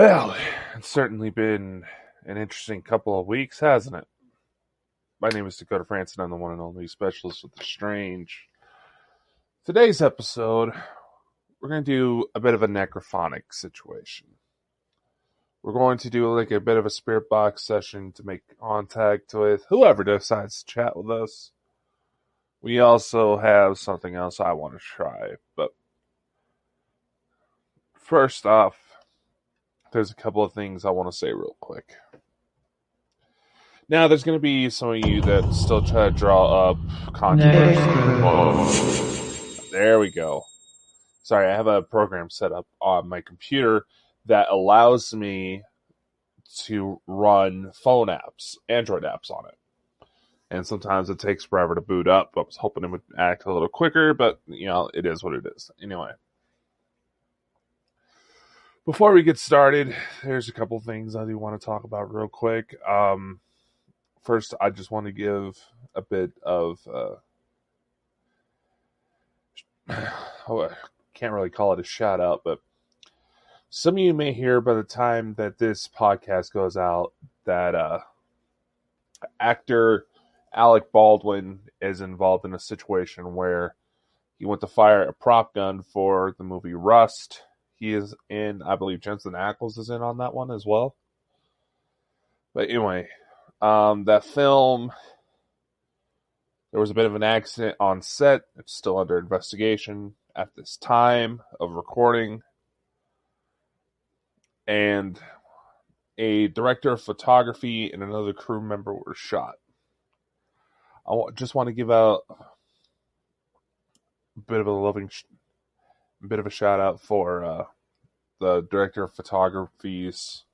Well, it's certainly been an interesting couple of weeks, hasn't it? My name is Dakota Frandsen. I'm the one and only specialist with the strange. Today's episode, we're going to do a bit of a necrophonic situation. We're going to do like a bit of a spirit box session to make contact with whoever decides to chat with us. We also have something else I want to try, but first off, there's a couple of things I want to say real quick. Now, there's going to be some of you that still try to draw up controversy. There we go. Sorry, I have a program set up on my computer that allows me to run phone apps, Android apps on it. And sometimes it takes forever to boot up. I was hoping it would act a little quicker, but you know, it is what it is. Anyway. Before we get started, there's a couple things I do want to talk about real quick. Um, first, I just want to give a bit of. Uh, oh, I can't really call it a shout out, but some of you may hear by the time that this podcast goes out that uh, actor Alec Baldwin is involved in a situation where he went to fire a prop gun for the movie Rust he is in. I believe Jensen Ackles is in on that one as well. But anyway, um, that film, there was a bit of an accident on set. It's still under investigation at this time of recording. And a director of photography and another crew member were shot. I just want to give out a bit of a loving bit of a shout out for uh, the director of photography's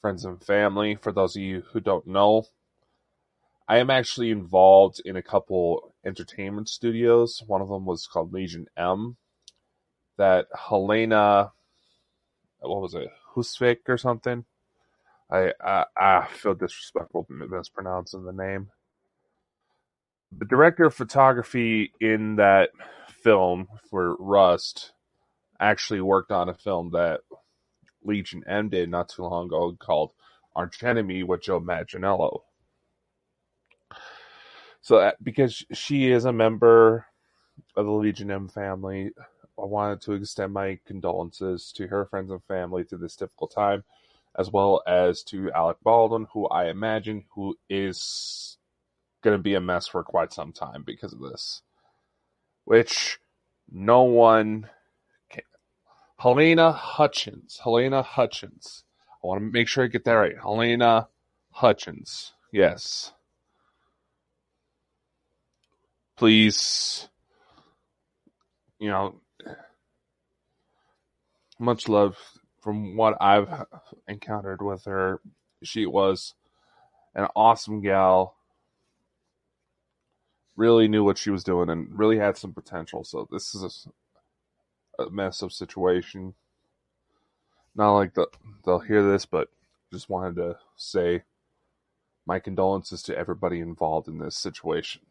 friends and family. For those of you who don't know, I am actually involved in a couple entertainment studios. One of them was called Legion M. That Helena, what was it, Husvik or something? I, I I feel disrespectful mispronouncing the name. The director of photography in that film for Rust actually worked on a film that Legion M did not too long ago called Arch Enemy with Joe Manganiello. So, uh, because she is a member of the Legion M family, I wanted to extend my condolences to her friends and family through this difficult time, as well as to Alec Baldwin, who I imagine who is going to be a mess for quite some time because of this. Which no one can. Helena Hutchins. Helena Hutchins. I want to make sure I get that right. Helena Hutchins. Yes. Please, you know, much love from what I've encountered with her. She was an awesome gal really knew what she was doing and really had some potential. So this is a, mess of situation. Not like the, they'll hear this, but just wanted to say my condolences to everybody involved in this situation.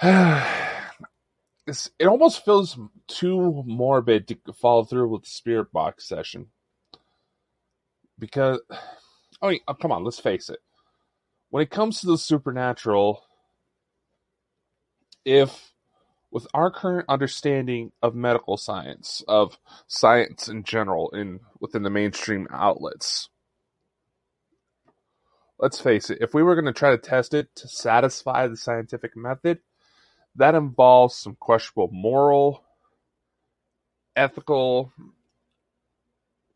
it's, it almost feels too morbid to follow through with the spirit box session because, I mean, oh, come on, let's face it. When it comes to the supernatural, if with our current understanding of medical science, of science in general, in within the mainstream outlets. Let's face it, if we were going to try to test it to satisfy the scientific method, that involves some questionable moral, ethical,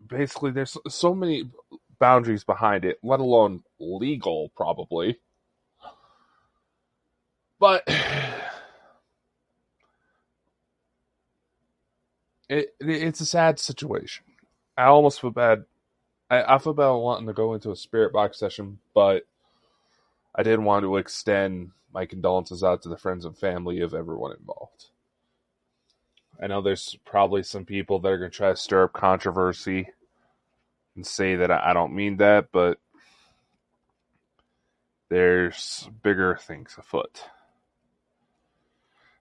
basically, there's so many boundaries behind it, let alone legal, probably. But it, it's a sad situation. I almost feel bad. I, I feel bad wanting to go into a spirit box session, but I did want to extend my condolences out to the friends and family of everyone involved. I know there's probably some people that are going to try to stir up controversy and say that I don't mean that, but there's bigger things afoot.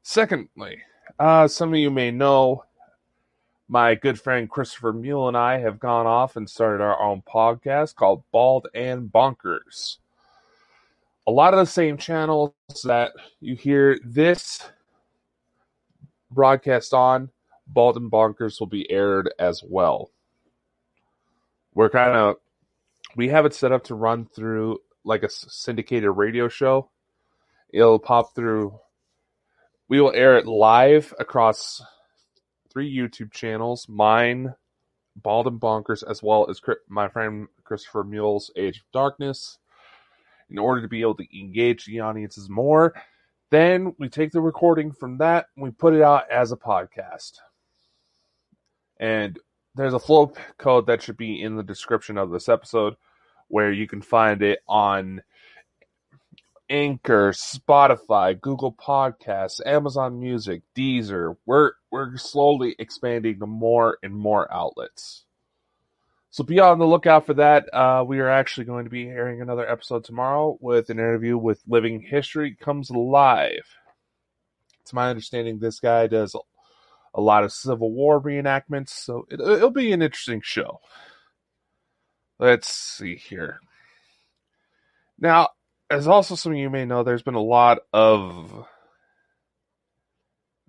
Secondly, uh, some of you may know my good friend Christopher Mule and I have gone off and started our own podcast called Bald and Bonkers. A lot of the same channels that you hear this broadcast on, Bald and Bonkers will be aired as well. We're kind of we have it set up to run through like a syndicated radio show. It'll pop through. We will air it live across three YouTube channels, mine, Bald and Bonkers, as well as my friend Christopher Mule's Age of Darkness, in order to be able to engage the audiences more. Then we take the recording from that and we put it out as a podcast. And there's a flow code that should be in the description of this episode where you can find it on Anchor, Spotify, Google Podcasts, Amazon Music, Deezer. We're we're slowly expanding to more and more outlets. So be on the lookout for that. Uh, we are actually going to be airing another episode tomorrow with an interview with Living History Comes Alive. It's my understanding this guy does a lot of Civil War reenactments, so it, it'll be an interesting show. Let's see here. Now, as also some of you may know, there's been a lot of.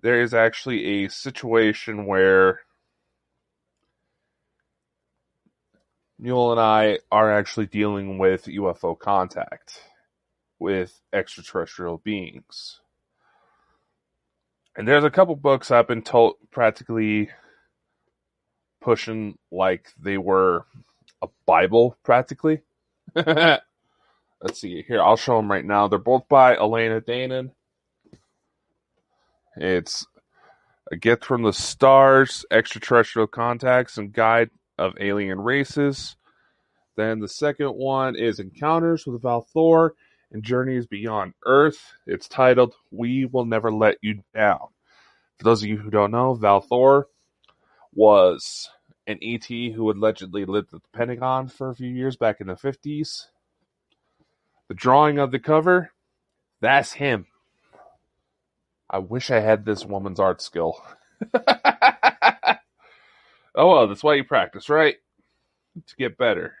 There is actually a situation where Mule and I are actually dealing with UFO contact with extraterrestrial beings. And there's a couple books I've been told practically pushing like they were a Bible, practically. Let's see here. I'll show them right now. They're both by Elena Danaan. It's a gift from the stars, extraterrestrial contacts, and guide of alien races. Then the second one is Encounters with Valthor and Journeys Beyond Earth. It's titled We Will Never Let You Down. For those of you who don't know, Valthor was an ET who allegedly lived at the Pentagon for a few years back in the 50s. The drawing of the cover, that's him. I wish I had this woman's art skill. oh well, that's why you practice, right? To get better.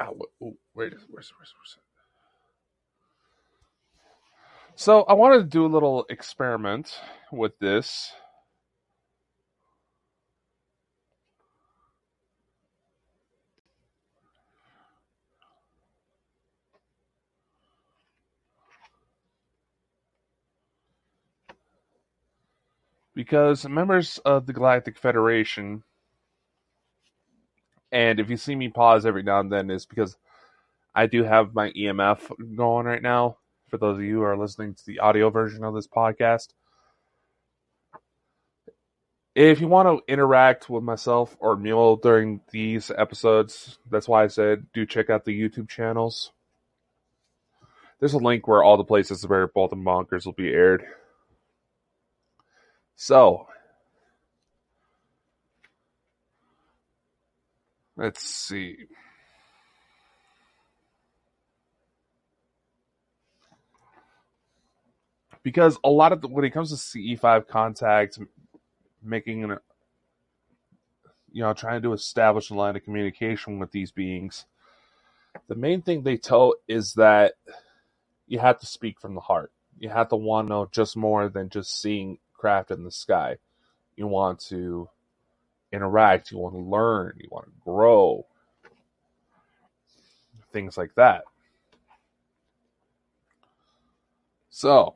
Oh, wait, where's, where's, where's, where's so I wanted to do a little experiment with this. Because members of the Galactic Federation, and if you see me pause every now and then, is because I do have my EMF going right now for those of you who are listening to the audio version of this podcast. If you want to interact with myself or Mule during these episodes, that's why I said do check out the YouTube channels. There's a link where all the places where and Bonkers will be aired. So, let's see. because a lot of the, when it comes to CE5 contact, making an, you know, trying to establish a line of communication with these beings, the main thing they tell is that you have to speak from the heart. you have to want to know just more than just seeing craft in the sky. You want to interact, you want to learn, you want to grow, things like that. So,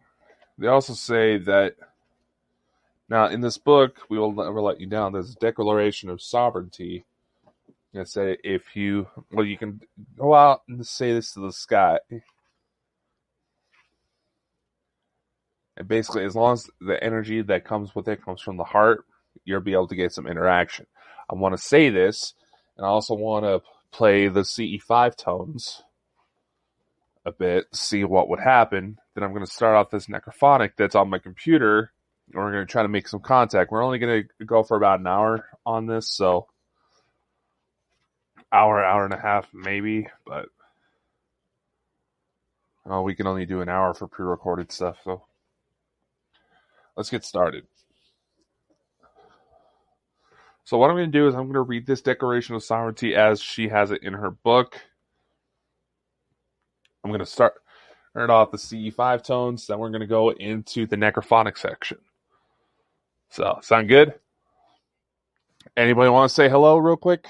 they also say that now in this book, we will never let you down. There's a declaration of sovereignty and say if you well you can go out and say this to the sky and basically as long as the energy that comes with it comes from the heart you'll be able to get some interaction. I want to say this and i also want to play the ce5 tones a bit see what would happen. Then i'm going to start off this necrophonic that's on my computer and we're going to try to make some contact. We're only going to go for about an hour on this so hour, hour and a half, maybe, but oh, we can only do an hour for pre-recorded stuff. So let's get started. So what I'm going to do is I'm going to read this Declaration of Sovereignty as she has it in her book. I'm going to start start off the CE5 tones, then we're going to go into the necrophonic section. So, sound good? Anybody want to say hello real quick?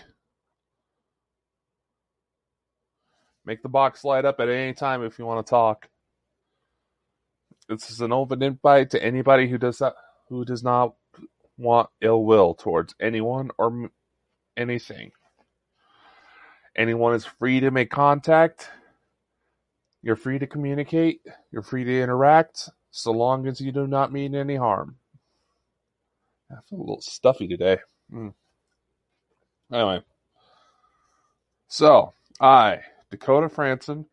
Make the box light up at any time if you want to talk. This is an open invite to anybody who does not who does not want ill will towards anyone or anything. Anyone is free to make contact. You're free to communicate. You're free to interact, so long as you do not mean any harm. I feel a little stuffy today. Mm. Anyway, so I Dakota Frandsen,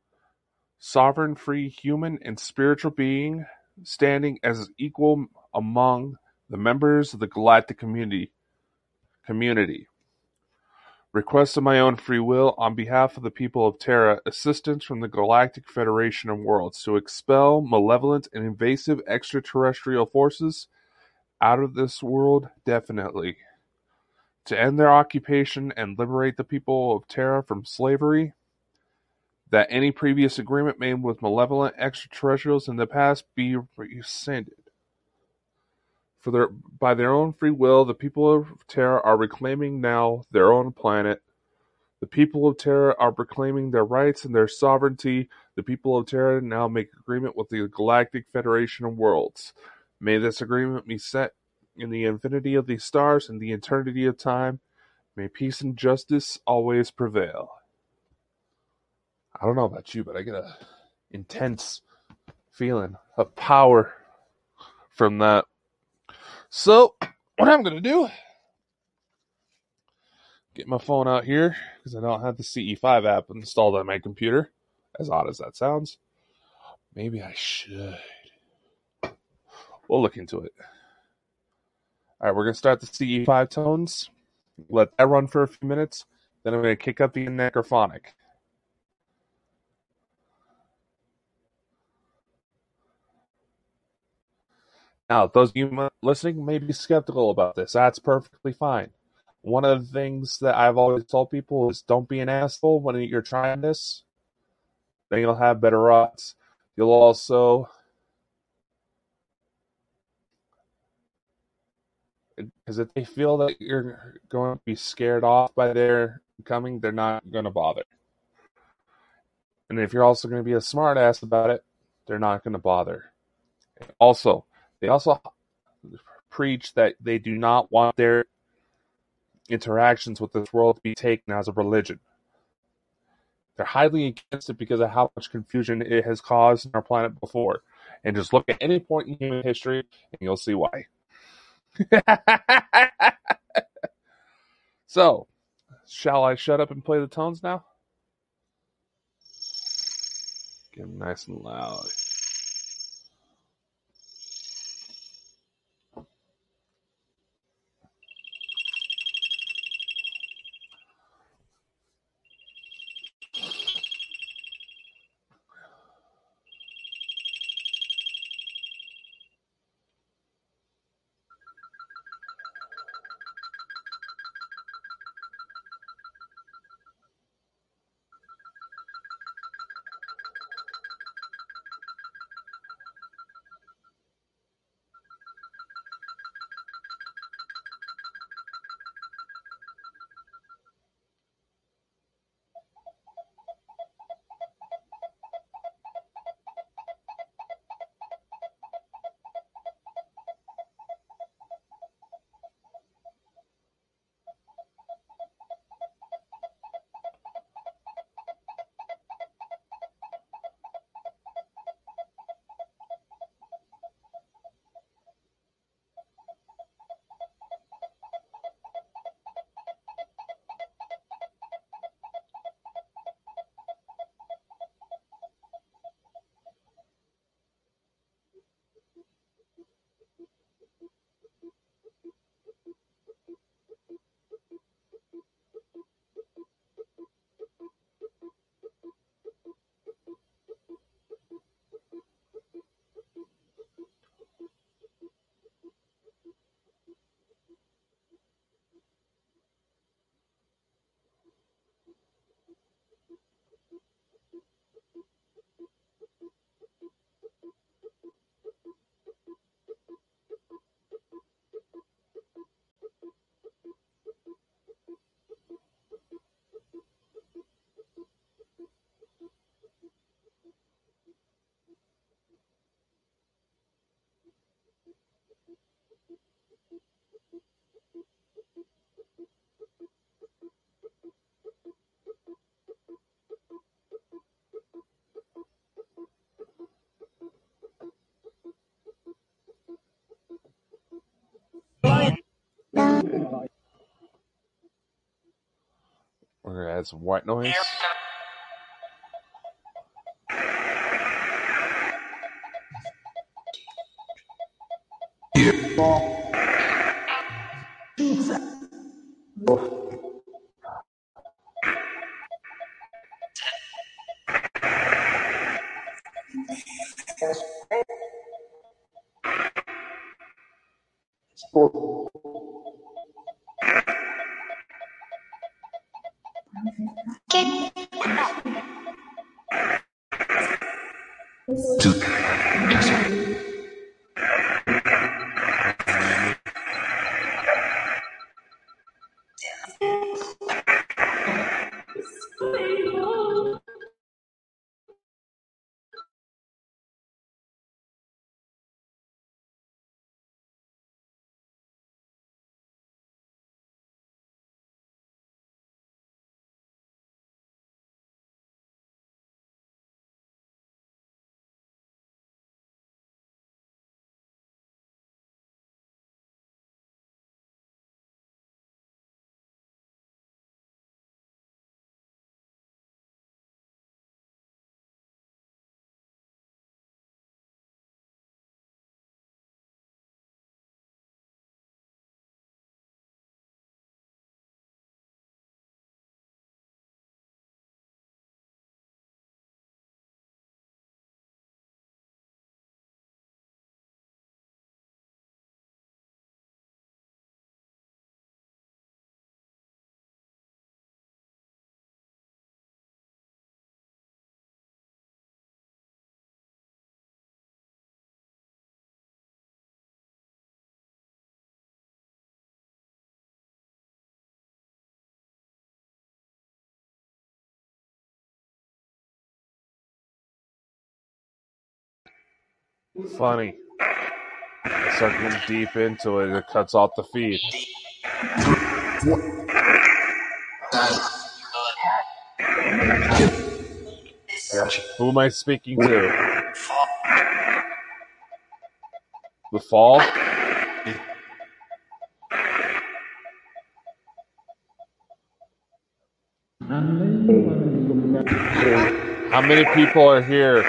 sovereign free human and spiritual being, standing as equal among the members of the galactic community. Community. Request of my own free will, on behalf of the people of Terra, assistance from the Galactic Federation of Worlds to expel malevolent and invasive extraterrestrial forces out of this world definitely. To end their occupation and liberate the people of Terra from slavery that any previous agreement made with malevolent extraterrestrials in the past be rescinded. For their, by their own free will, the people of Terra are reclaiming now their own planet. The people of Terra are proclaiming their rights and their sovereignty. The people of Terra now make agreement with the Galactic Federation of Worlds. May this agreement be set in the infinity of the stars and the eternity of time. May peace and justice always prevail. I don't know about you, but I get a intense feeling of power from that. So, what I'm going to do, get my phone out here because I don't have the CE5 app installed on my computer, as odd as that sounds. Maybe I should. We'll look into it. All right, we're going to start the CE5 tones. Let that run for a few minutes. Then I'm going to kick up the necrophonic. Now, those of you listening may be skeptical about this. That's perfectly fine. One of the things that I've always told people is don't be an asshole when you're trying this. Then you'll have better odds. You'll also because if they feel that you're going to be scared off by their coming, they're not going to bother. And if you're also going to be a smartass about it, they're not going to bother. Also, they also preach that they do not want their interactions with this world to be taken as a religion. They're highly against it because of how much confusion it has caused in our planet before. And just look at any point in human history and you'll see why. so, shall I shut up and play the tones now? Get them nice and loud. Some white noise. Funny. I deep into it, it cuts off the feed. Who am I speaking to? The fall? How many people are here?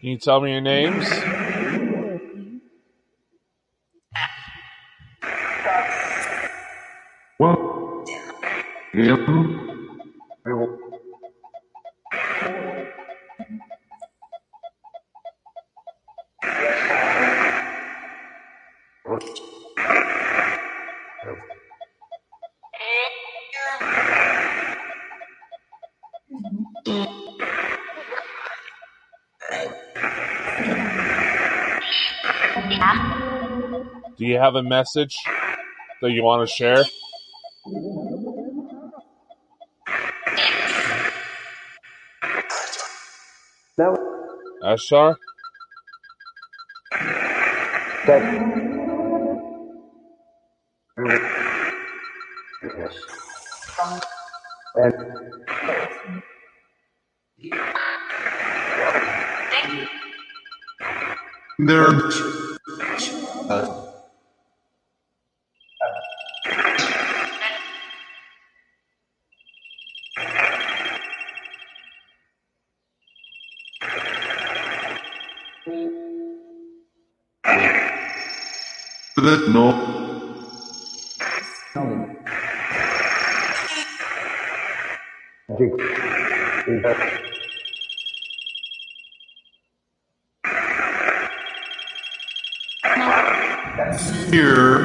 Can you tell me your names? one, yeah, you have a message that you want to share? Ashar? there, that no, Here.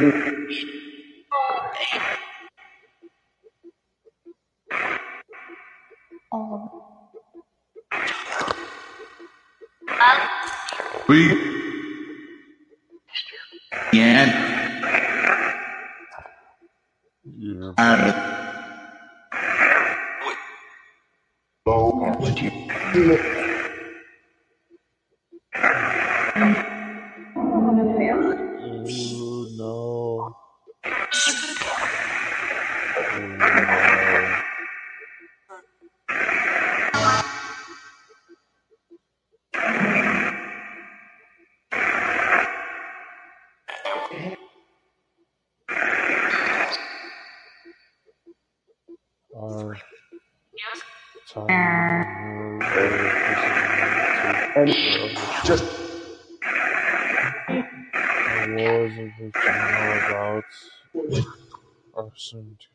We. Yeah. Yeah.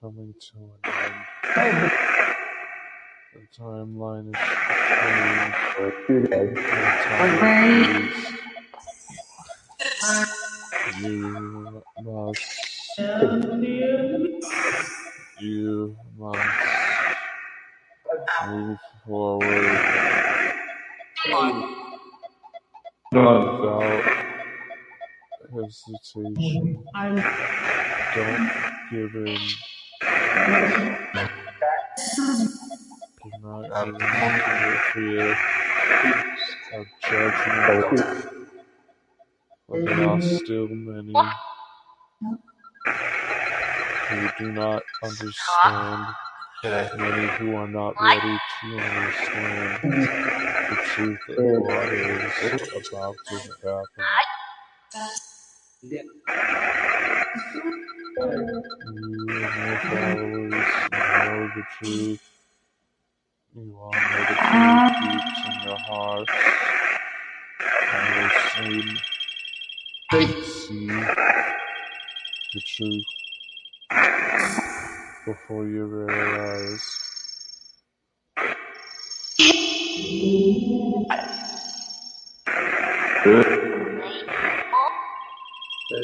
Coming to an end. The timeline is changed. The time is You must. You must move forward without hesitation. Don't give in. Do not give in to your fear of judgment. For there are still many who do not understand, many who are not ready to understand the truth of what is about to happen. You followers know the truth. You all know the truth deep in your hearts. And will soon see the truth before your very eyes. Ya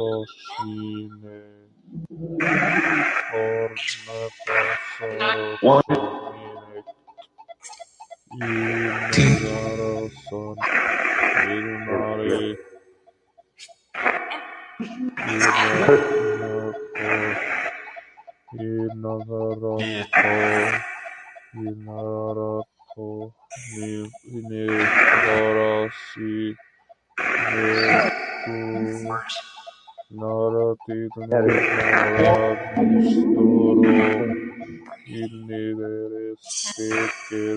都是。Inniveresekere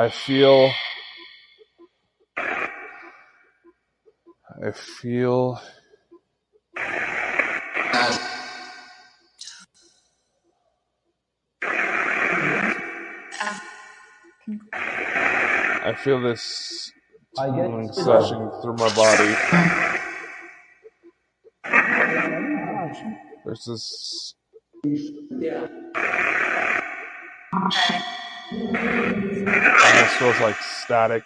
I feel. I feel. I feel this tingling slashing through my body. There's this. Almost feels like static.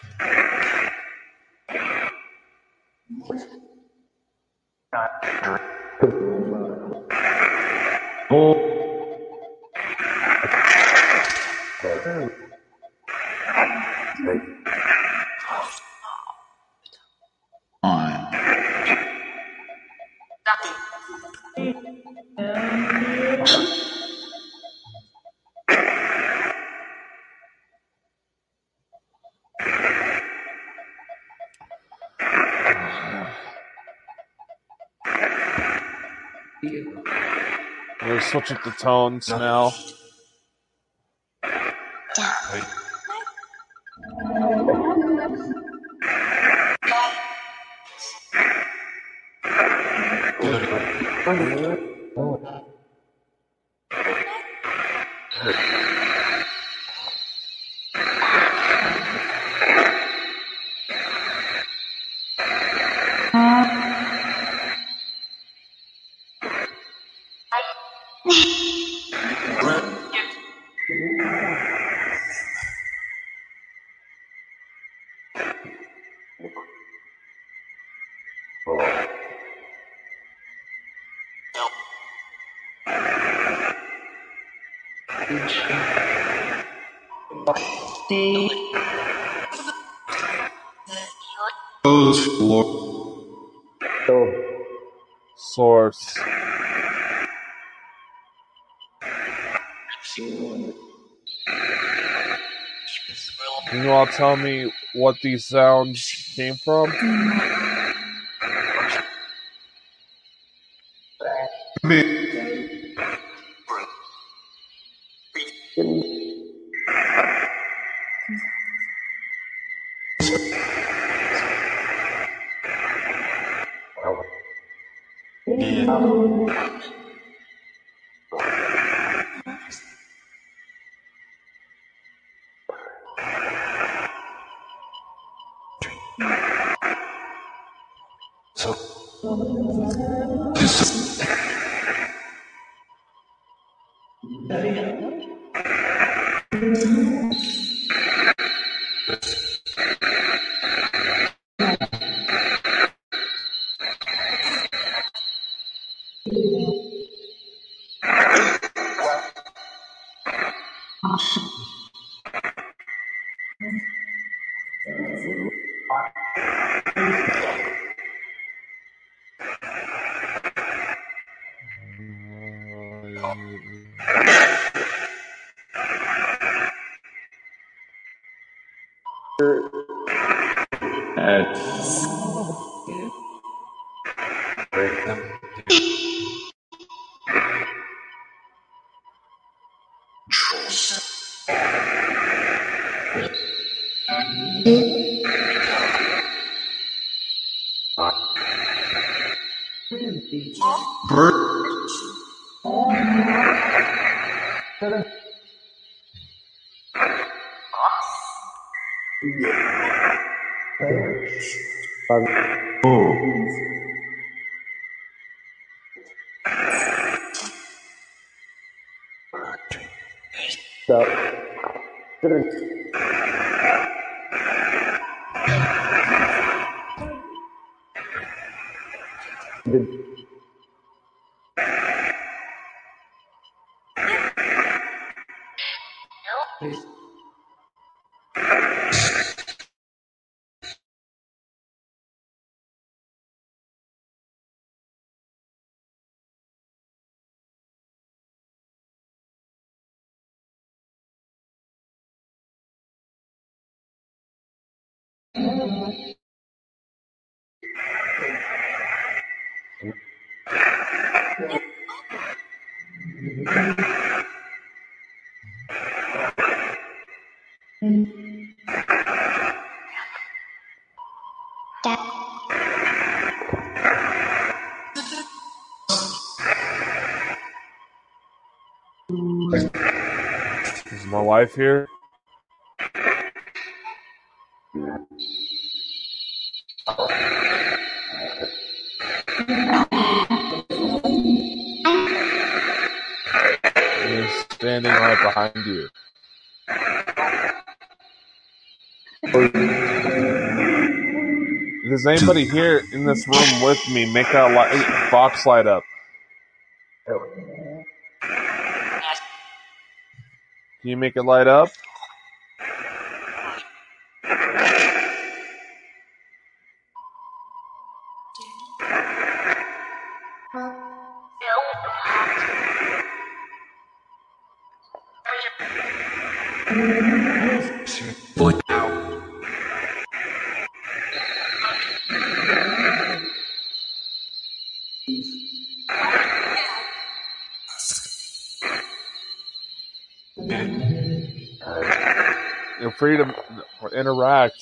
We're switching to tones now. Pose tell me what these sounds came from? So, wife here? He's standing right behind you. There's anybody here in this room with me, make that light, box light up. Can you make it light up? Free to interact.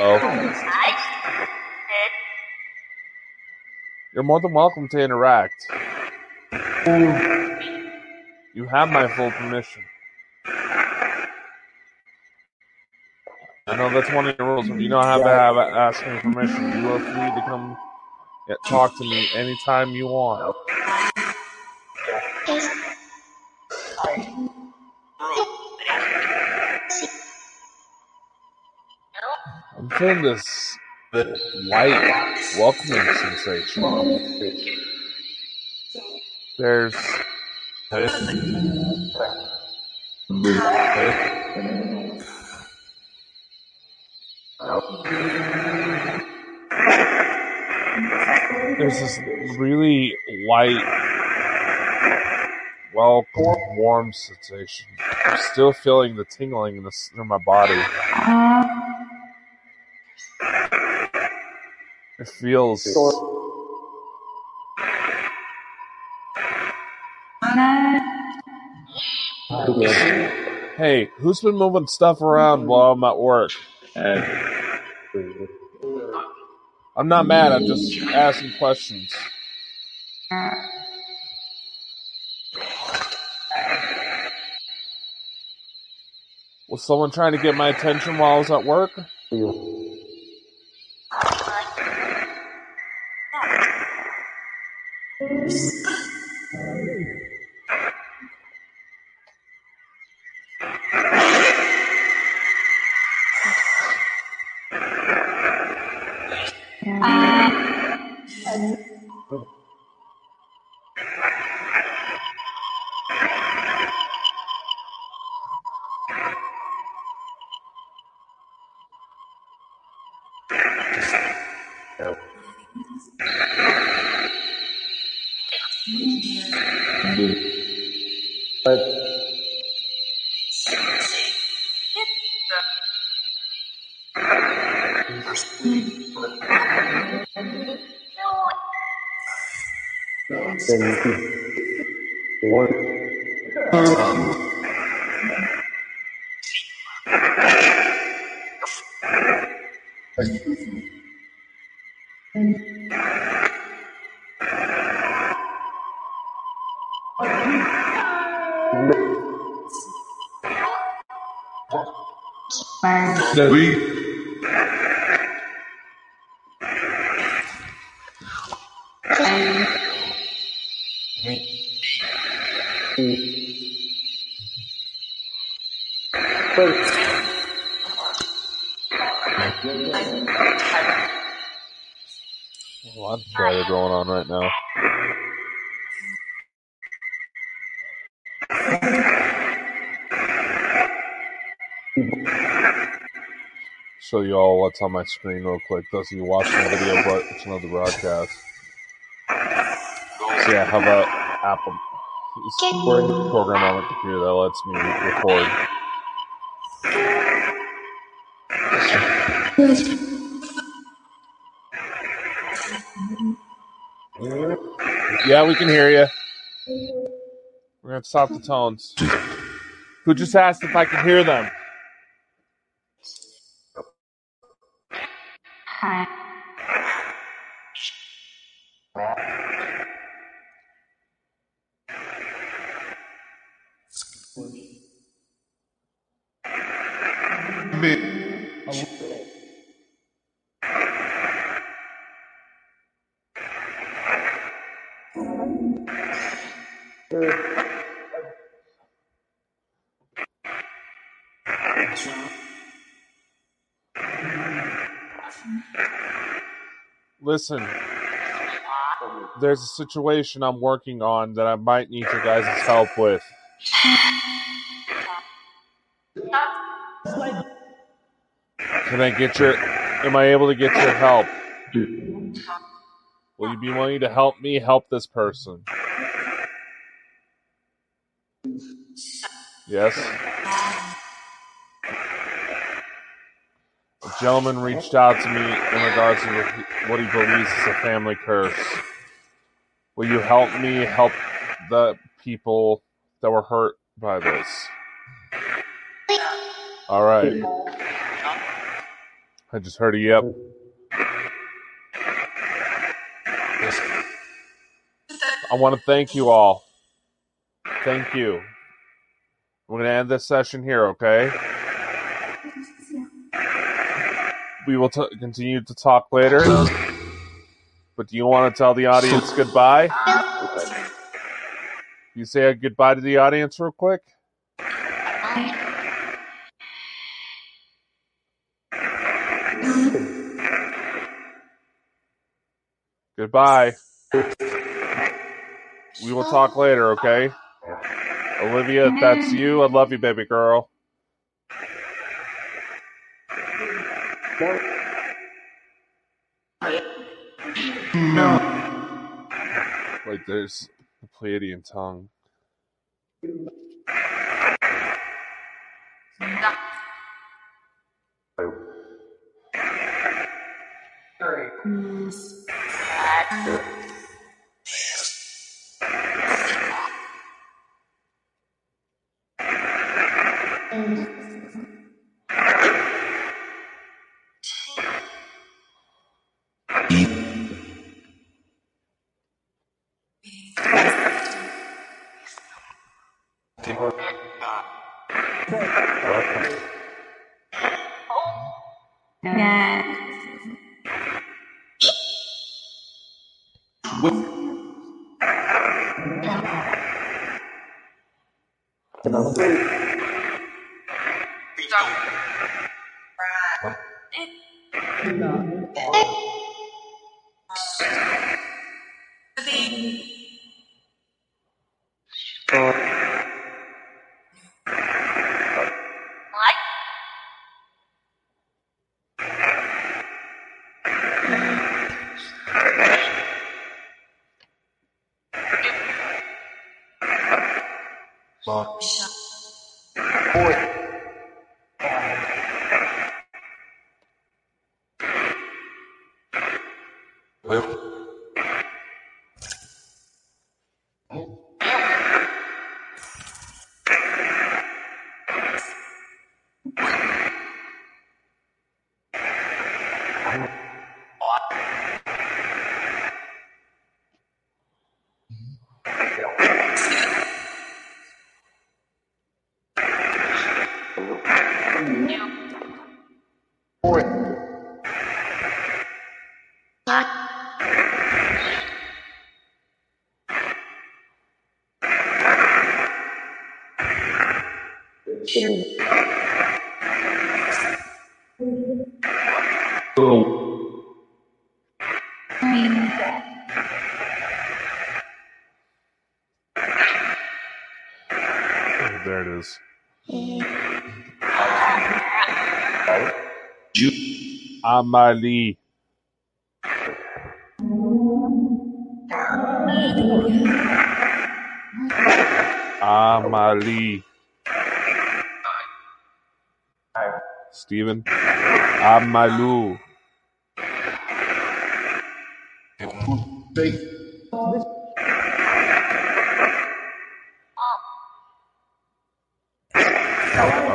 Oh. You're more than welcome to interact. You have my full permission. I know that's one of your rules. You don't have to have ask me permission. You are free to come talk to me anytime you want. I'm feeling this light welcoming sensation. There's there's this really light, well, warm sensation. I'm still feeling the tingling in, this, in my body. It feels Hey, who's been moving stuff around while I'm at work? I'm not mad, I'm just asking questions. Was someone trying to get my attention while I was at work? Show you all what's on my screen real quick. Those of you watching the video, but it's another broadcast. So yeah, how about Apple? This program on the computer that lets me record. Yeah, we can hear you. We're gonna stop the tones. Who just asked if I can hear them? hai. Mê Thank Listen, there's a situation I'm working on that I might need your guys' help with. Can I get your? Am I able to get your help? Will you be willing to help me help this person? Yes. Gentleman reached out to me in regards to what he believes is a family curse. Will you help me help the people that were hurt by this? All right. I just heard a yep. I want to thank you all. Thank you. We're going to end this session here, okay? We will t- continue to talk later. But do you want to tell the audience goodbye? You say a goodbye to the audience real quick? Goodbye. We will talk later, okay? Olivia, if that's you, I love you, baby girl. Wait, there's the Pleiadian tongue. There it is. Amalie. Amalie. Steven. Amalu.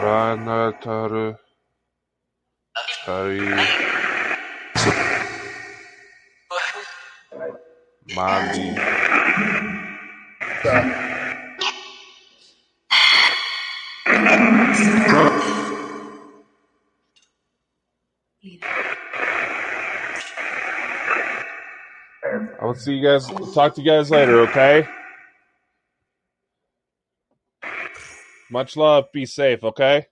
Ranataru. Tari. Mali. I will see you guys. Talk to you guys later, okay? Much love. Be safe, okay?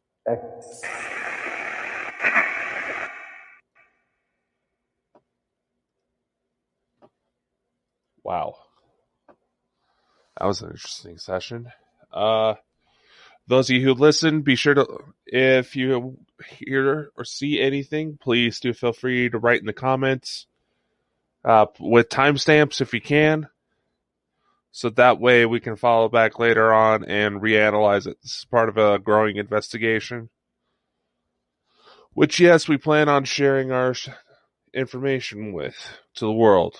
Wow. That was an interesting session. Uh, those of you who listen, be sure to, if you hear or see anything, please do feel free to write in the comments uh, with timestamps if you can. So that way we can follow back later on and reanalyze it. This is part of a growing investigation. Which, yes, we plan on sharing our information with to the world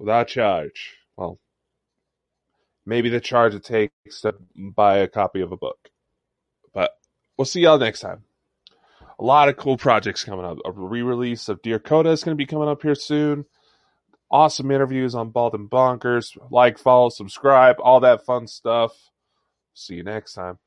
without charge. Well, maybe the charge it takes to buy a copy of a book. But we'll see y'all next time. A lot of cool projects coming up. A re-release of Dear Coda is going to be coming up here soon. Awesome interviews on Bald and Bonkers. Like, follow, subscribe, all that fun stuff. See you next time.